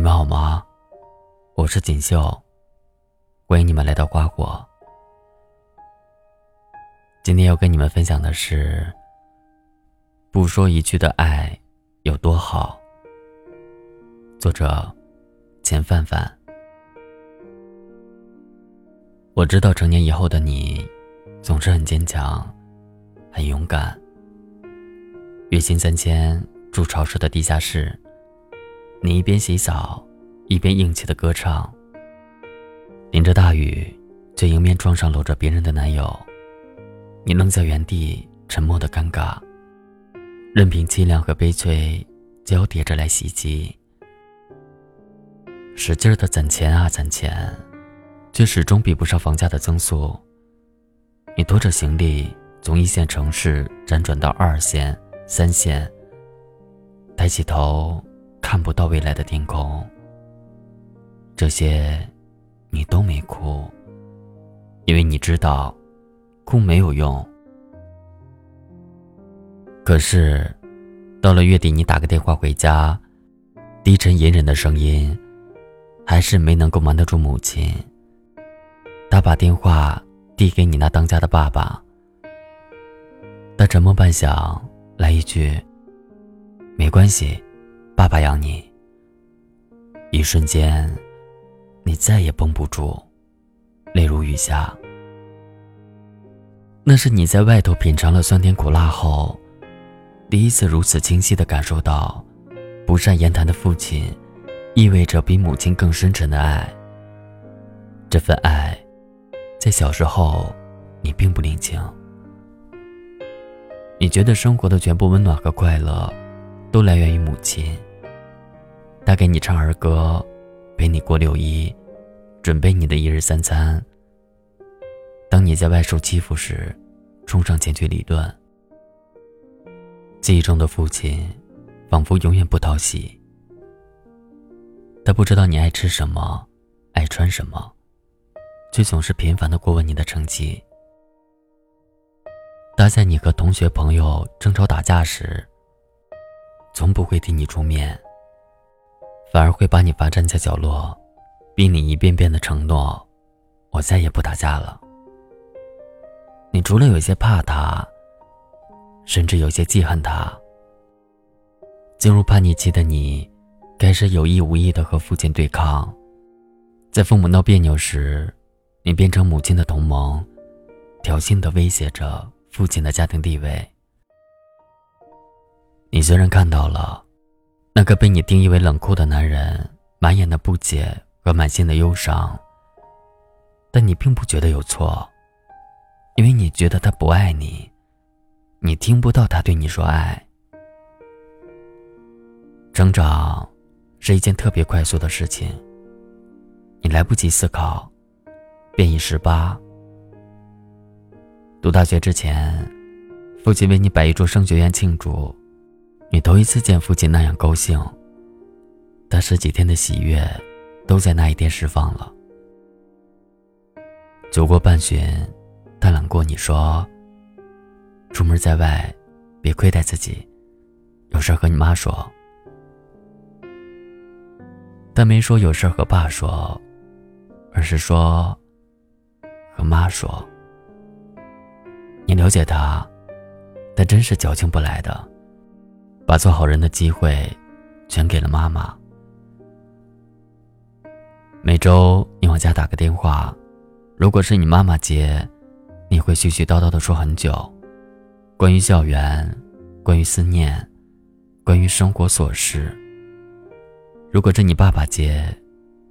你们好吗？我是锦绣，欢迎你们来到瓜果。今天要跟你们分享的是：不说一句的爱有多好。作者：钱范范。我知道成年以后的你，总是很坚强，很勇敢。月薪三千，住潮湿的地下室。你一边洗澡，一边硬气的歌唱。淋着大雨，却迎面撞上搂着别人的男友。你愣在原地，沉默的尴尬，任凭凄凉和悲催交叠着来袭击。使劲的攒钱啊攒钱，却始终比不上房价的增速。你拖着行李从一线城市辗转到二线、三线，抬起头。看不到未来的天空，这些你都没哭，因为你知道，哭没有用。可是，到了月底，你打个电话回家，低沉隐忍的声音，还是没能够瞒得住母亲。他把电话递给你那当家的爸爸，他沉默半晌，来一句：“没关系。”爸爸养你。一瞬间，你再也绷不住，泪如雨下。那是你在外头品尝了酸甜苦辣后，第一次如此清晰的感受到，不善言谈的父亲，意味着比母亲更深沉的爱。这份爱，在小时候，你并不领情。你觉得生活的全部温暖和快乐，都来源于母亲。他给你唱儿歌，陪你过六一，准备你的一日三餐。当你在外受欺负时，冲上前去理论。记忆中的父亲，仿佛永远不讨喜。他不知道你爱吃什么，爱穿什么，却总是频繁的过问你的成绩。他在你和同学朋友争吵打架时，从不会替你出面。反而会把你罚站在角落，逼你一遍遍的承诺：“我再也不打架了。”你除了有些怕他，甚至有些记恨他。进入叛逆期的你，开始有意无意的和父亲对抗，在父母闹别扭时，你变成母亲的同盟，挑衅的威胁着父亲的家庭地位。你虽然看到了。那个被你定义为冷酷的男人，满眼的不解和满心的忧伤。但你并不觉得有错，因为你觉得他不爱你，你听不到他对你说爱。成长是一件特别快速的事情，你来不及思考，便已十八。读大学之前，父亲为你摆一桌升学宴庆祝。你头一次见父亲那样高兴，但十几天的喜悦都在那一天释放了。酒过半巡，他揽过你说：“出门在外，别亏待自己，有事和你妈说。”但没说有事和爸说，而是说和妈说。你了解他，但真是矫情不来的。把做好人的机会，全给了妈妈。每周你往家打个电话，如果是你妈妈接，你会絮絮叨叨的说很久，关于校园，关于思念，关于生活琐事。如果是你爸爸接，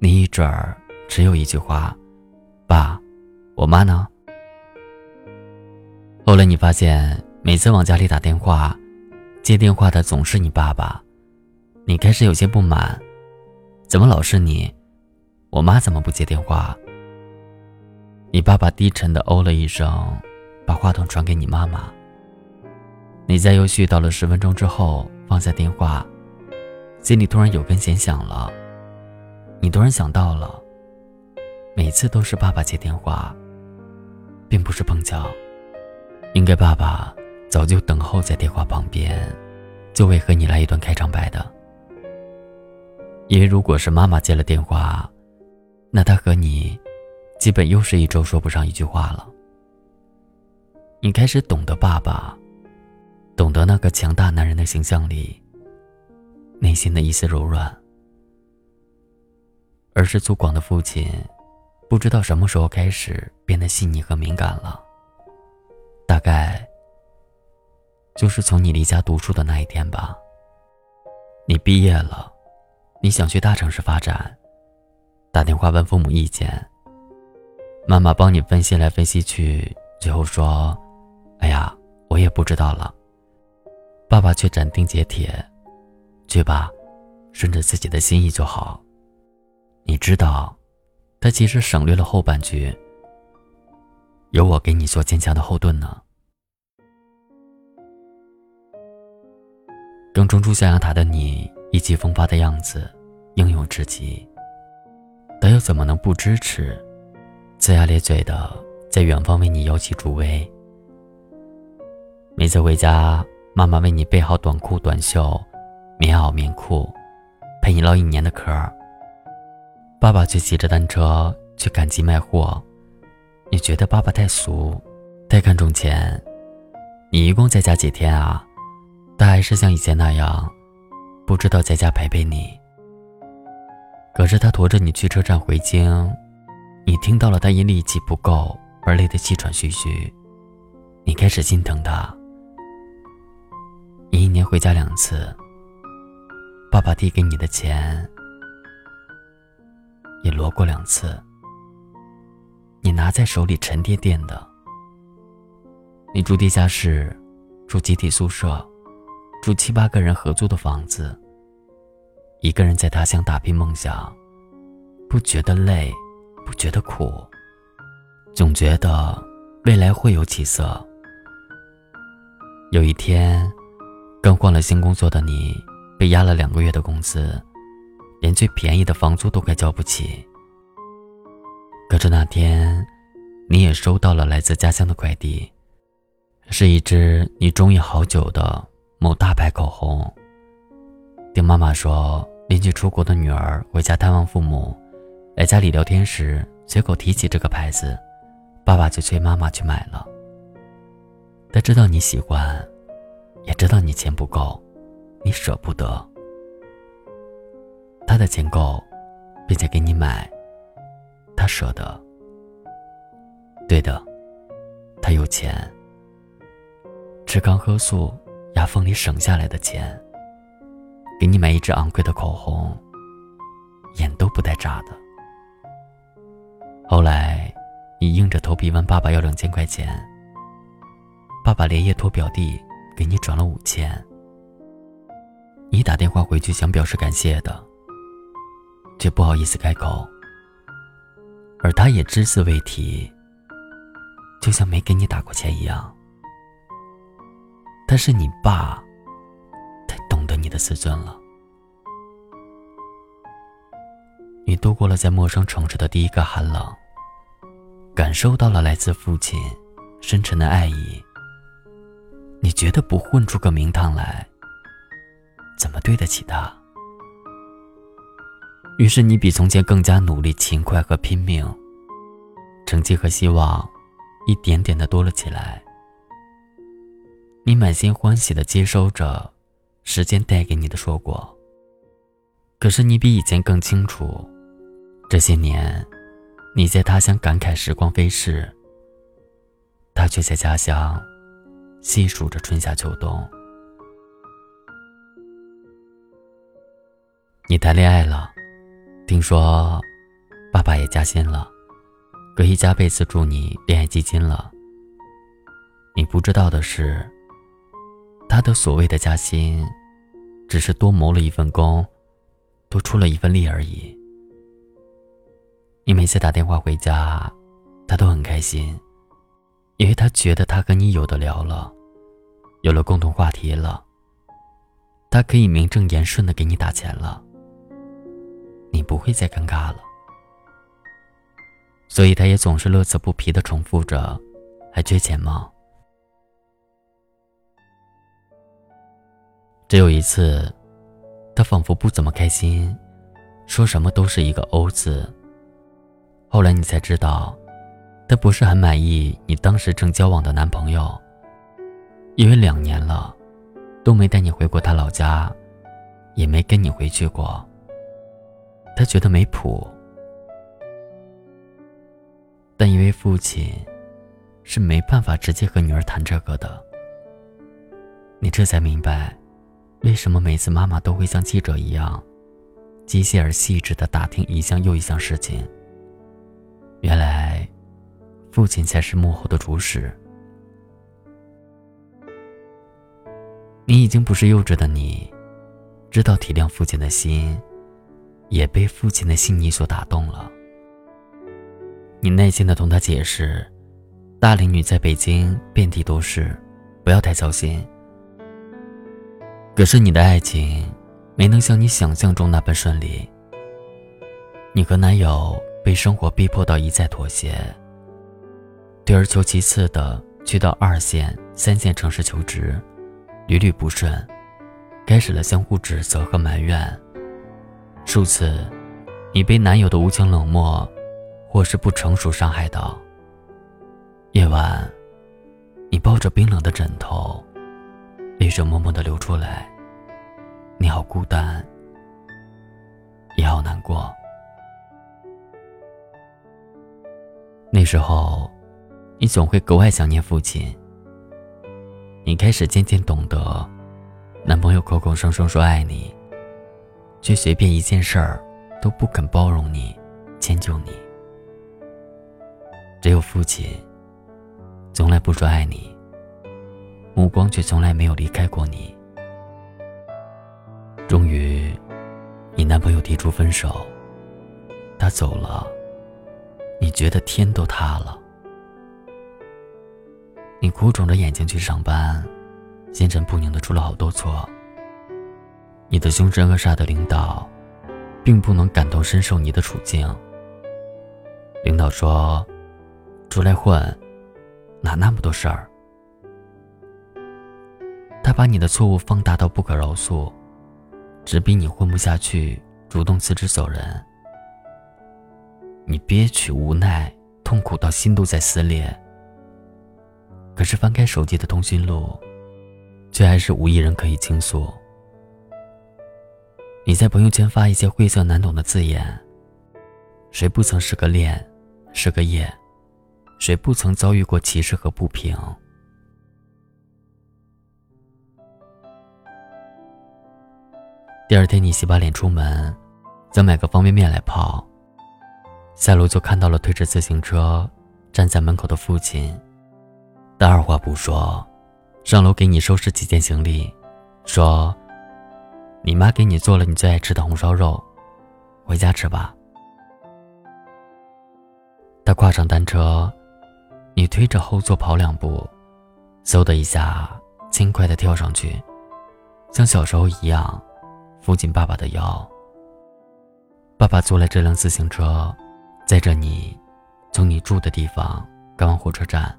你一准儿只有一句话：“爸，我妈呢？”后来你发现，每次往家里打电话。接电话的总是你爸爸，你开始有些不满，怎么老是你？我妈怎么不接电话？你爸爸低沉的哦了一声，把话筒传给你妈妈。你在又絮叨了十分钟之后放下电话，心里突然有根弦响了。你突然想到了，每次都是爸爸接电话，并不是碰巧，应该爸爸。早就等候在电话旁边，就为和你来一段开场白的。因为如果是妈妈接了电话，那他和你，基本又是一周说不上一句话了。你开始懂得爸爸，懂得那个强大男人的形象里，内心的一丝柔软。而是粗犷的父亲，不知道什么时候开始变得细腻和敏感了。大概，就是从你离家读书的那一天吧。你毕业了。你想去大城市发展，打电话问父母意见。妈妈帮你分析来分析去，最后说：“哎呀，我也不知道了。”爸爸却斩钉截铁：“去吧，顺着自己的心意就好。”你知道，他其实省略了后半句：“有我给你做坚强的后盾呢。”刚冲出象牙塔的你。意气风发的样子，英勇至极。他又怎么能不支持？龇牙咧嘴的在远方为你摇旗助威。每次回家，妈妈为你备好短裤、短袖、棉袄、棉裤，陪你唠一年的嗑儿。爸爸却骑着单车去赶集卖货。你觉得爸爸太俗，太看重钱？你一共在家几天啊？他还是像以前那样。不知道在家陪陪你。可是他驮着你去车站回京，你听到了他因力气不够而累得气喘吁吁，你开始心疼他。你一年回家两次，爸爸递给你的钱也罗过两次，你拿在手里沉甸甸的。你住地下室，住集体宿舍。住七八个人合租的房子，一个人在他乡打拼梦想，不觉得累，不觉得苦，总觉得未来会有起色。有一天，刚换了新工作的你，被压了两个月的工资，连最便宜的房租都快交不起。可是那天，你也收到了来自家乡的快递，是一支你中意好久的。某大牌口红。听妈妈说，邻居出国的女儿回家探望父母，来家里聊天时随口提起这个牌子，爸爸就催妈妈去买了。他知道你喜欢，也知道你钱不够，你舍不得。他的钱够，并且给你买，他舍得。对的，他有钱，吃糠喝素。牙缝里省下来的钱，给你买一支昂贵的口红，眼都不带眨的。后来，你硬着头皮问爸爸要两千块钱，爸爸连夜托表弟给你转了五千。你打电话回去想表示感谢的，却不好意思开口，而他也只字未提，就像没给你打过钱一样。但是你爸，太懂得你的自尊了。你度过了在陌生城市的第一个寒冷，感受到了来自父亲深沉的爱意。你觉得不混出个名堂来，怎么对得起他？于是你比从前更加努力、勤快和拼命，成绩和希望一点点的多了起来。你满心欢喜的接收着时间带给你的硕果。可是你比以前更清楚，这些年你在他乡感慨时光飞逝，他却在家乡细数着春夏秋冬。你谈恋爱了，听说爸爸也加薪了，可以加倍资助你恋爱基金了。你不知道的是。他的所谓的加薪，只是多谋了一份工，多出了一份力而已。你每次打电话回家，他都很开心，因为他觉得他和你有的聊了，有了共同话题了。他可以名正言顺的给你打钱了，你不会再尴尬了。所以他也总是乐此不疲的重复着：“还缺钱吗？”只有一次，他仿佛不怎么开心，说什么都是一个“欧”字。后来你才知道，他不是很满意你当时正交往的男朋友，因为两年了，都没带你回过他老家，也没跟你回去过。他觉得没谱。但因为父亲是没办法直接和女儿谈这个的，你这才明白，为什么每次妈妈都会像记者一样，机械而细致的打听一项又一项事情。原来，父亲才是幕后的主使。你已经不是幼稚的你，知道体谅父亲的心，也被父亲的细腻所打动了。你耐心的同他解释，大龄女在北京遍地都是，不要太操心。可是你的爱情没能像你想象中那般顺利。你和男友被生活逼迫到一再妥协，退而求其次的去到二线、三线城市求职，屡屡不顺，开始了相互指责和埋怨。数次，你被男友的无情冷漠。或是不成熟伤害到。夜晚，你抱着冰冷的枕头，泪水默默的流出来。你好孤单，也好难过。那时候，你总会格外想念父亲。你开始渐渐懂得，男朋友口口声声说爱你，却随便一件事儿都不肯包容你、迁就你。只有父亲，从来不说爱你，目光却从来没有离开过你。终于，你男朋友提出分手，他走了，你觉得天都塌了。你哭肿着眼睛去上班，心神不宁的出了好多错。你的凶神恶煞的领导，并不能感同身受你的处境。领导说。出来混，哪那么多事儿？把你的错误放大到不可饶恕，只逼你混不下去，主动辞职走人。你憋屈、无奈、痛苦到心都在撕裂。可是翻开手机的通讯录，却还是无一人可以倾诉。你在朋友圈发一些晦涩难懂的字眼，谁不曾是个恋，是个夜？谁不曾遭遇过歧视和不平？第二天，你洗把脸出门，想买个方便面来泡。下楼就看到了推着自行车站在门口的父亲，他二话不说，上楼给你收拾几件行李，说：“你妈给你做了你最爱吃的红烧肉，回家吃吧。”他跨上单车。你推着后座跑两步，嗖的一下，轻快的跳上去，像小时候一样，扶紧爸爸的腰。爸爸坐了这辆自行车，载着你，从你住的地方赶往火车站。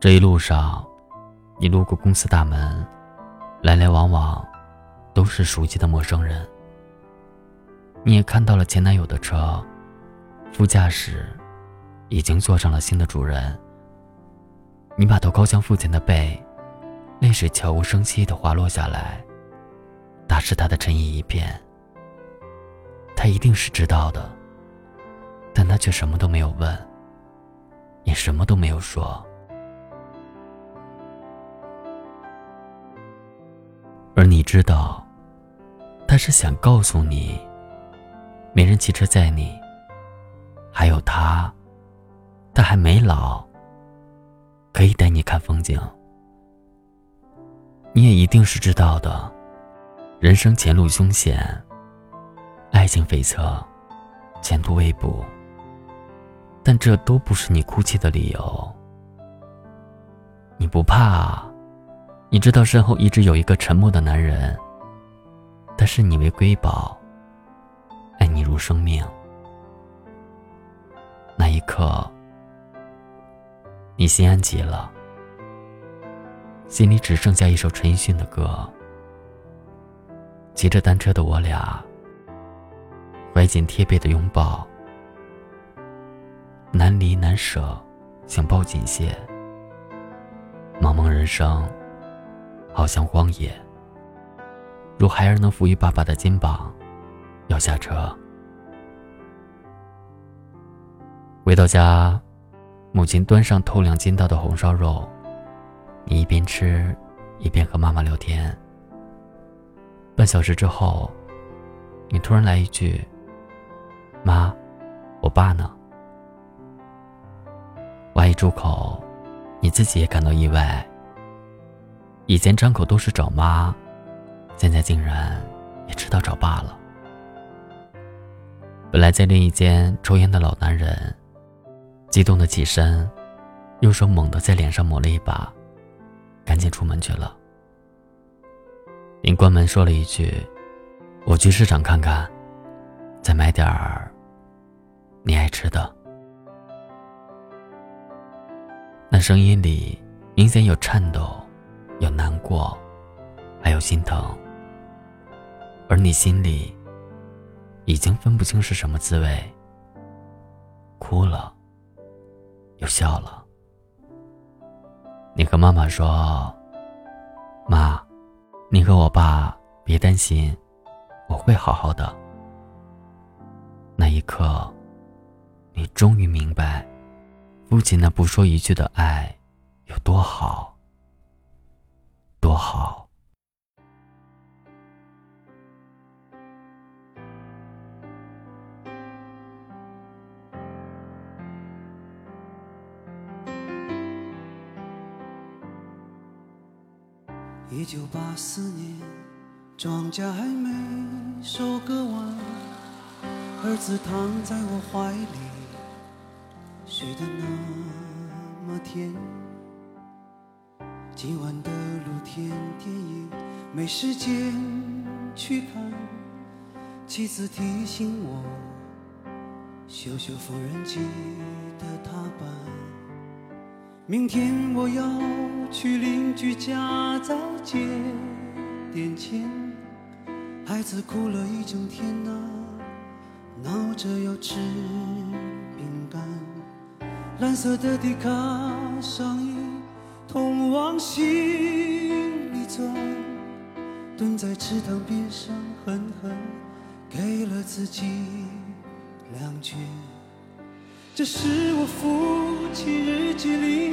这一路上，你路过公司大门，来来往往，都是熟悉的陌生人。你也看到了前男友的车，副驾驶。已经坐上了新的主人。你把头靠向父亲的背，泪水悄无声息地滑落下来，那是他的衬衣一片。他一定是知道的，但他却什么都没有问，也什么都没有说。而你知道，他是想告诉你，没人骑车载你，还有他。他还没老，可以带你看风景。你也一定是知道的，人生前路凶险，爱情悱恻，前途未卜。但这都不是你哭泣的理由。你不怕，你知道身后一直有一个沉默的男人，他视你为瑰宝，爱你如生命。那一刻。你心安极了，心里只剩下一首陈奕迅的歌。骑着单车的我俩，怀紧贴背的拥抱，难离难舍，想抱紧些。茫茫人生，好像荒野。如孩儿能伏于爸爸的肩膀，要下车。回到家，母亲端上透亮筋道的红烧肉，你一边吃，一边和妈妈聊天。半小时之后，你突然来一句：“妈，我爸呢？”话一出口，你自己也感到意外。以前张口都是找妈，现在竟然也知道找爸了。本来在另一间抽烟的老男人，激动的起身，用手猛地在脸上抹了一把，赶紧出门去了。你关门说了一句：“我去市场看看，再买点儿你爱吃的。”那声音里明显有颤抖，有难过，还有心疼。而你心里已经分不清是什么滋味，哭了，又笑了。你和妈妈说：“妈。”你和我爸别担心，我会好好的。那一刻，你终于明白，父亲那不说一句的爱有多好，多好。一九八四年，庄稼还没收割完，儿子躺在我怀里，睡得那么甜。今晚的露天电影没时间去看，妻子提醒我修修缝纫机的踏板。明天我要去邻居家再借点钱，孩子哭了一整天呐，闹着要吃饼干。蓝色的迪卡上衣通往心里钻，蹲在池塘边上狠狠给了自己两拳。这是我父亲日记里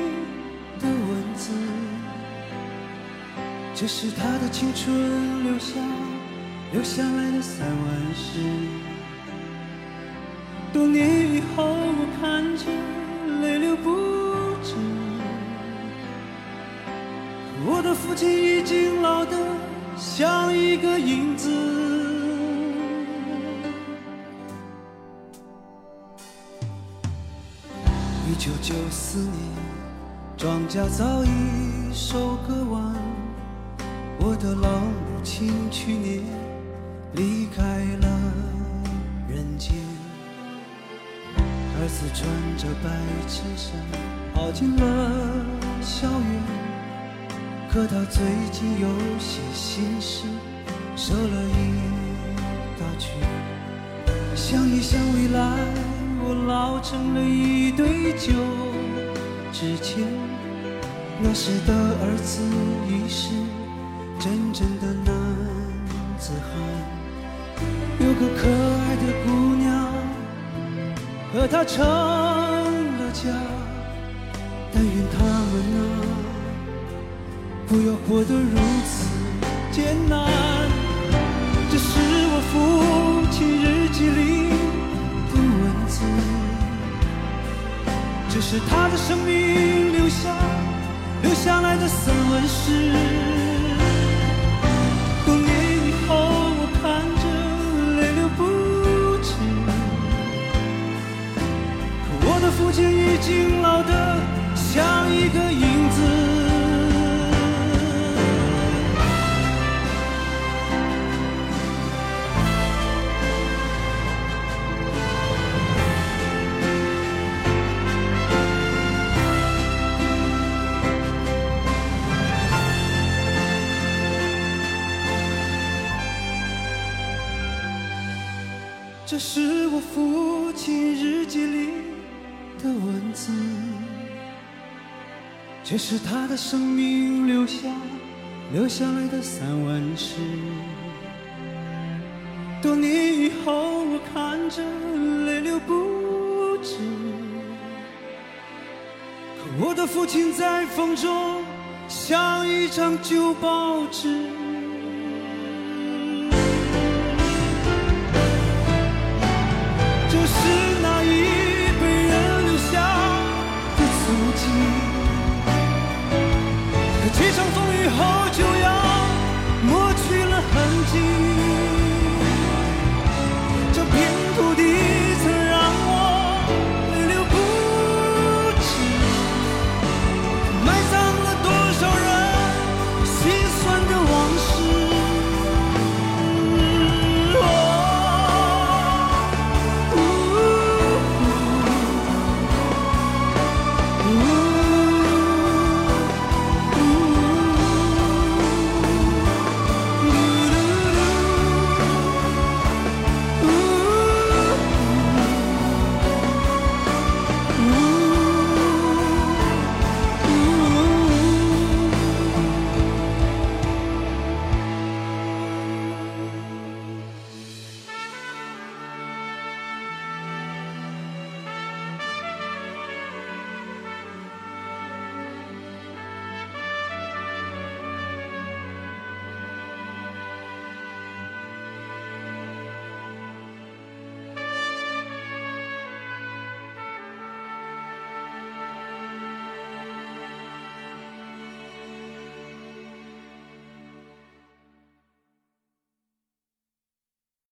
这是他的青春留下留下来的散文诗。多年以后，我看着泪流不止，我的父亲已经老得像一个影子。一九九四年，庄稼早已收割完。我的老母亲去年离开了人间。儿子穿着白衬衫跑进了校园，可他最近有些心事，瘦了一大圈。想一想未来。我老成了一堆旧纸钱，那时的儿子已是真正的男子汉，有个可爱的姑娘和他成了家，但愿他们啊不要活得如此艰难。这是我父亲日记里的文字。这是他的生命留下留下来的散文诗。这是我父亲日记里的文字，这是他的生命留下留下来的散文诗。多年以后，我看着泪流不止。可我的父亲在风中像一张旧报纸。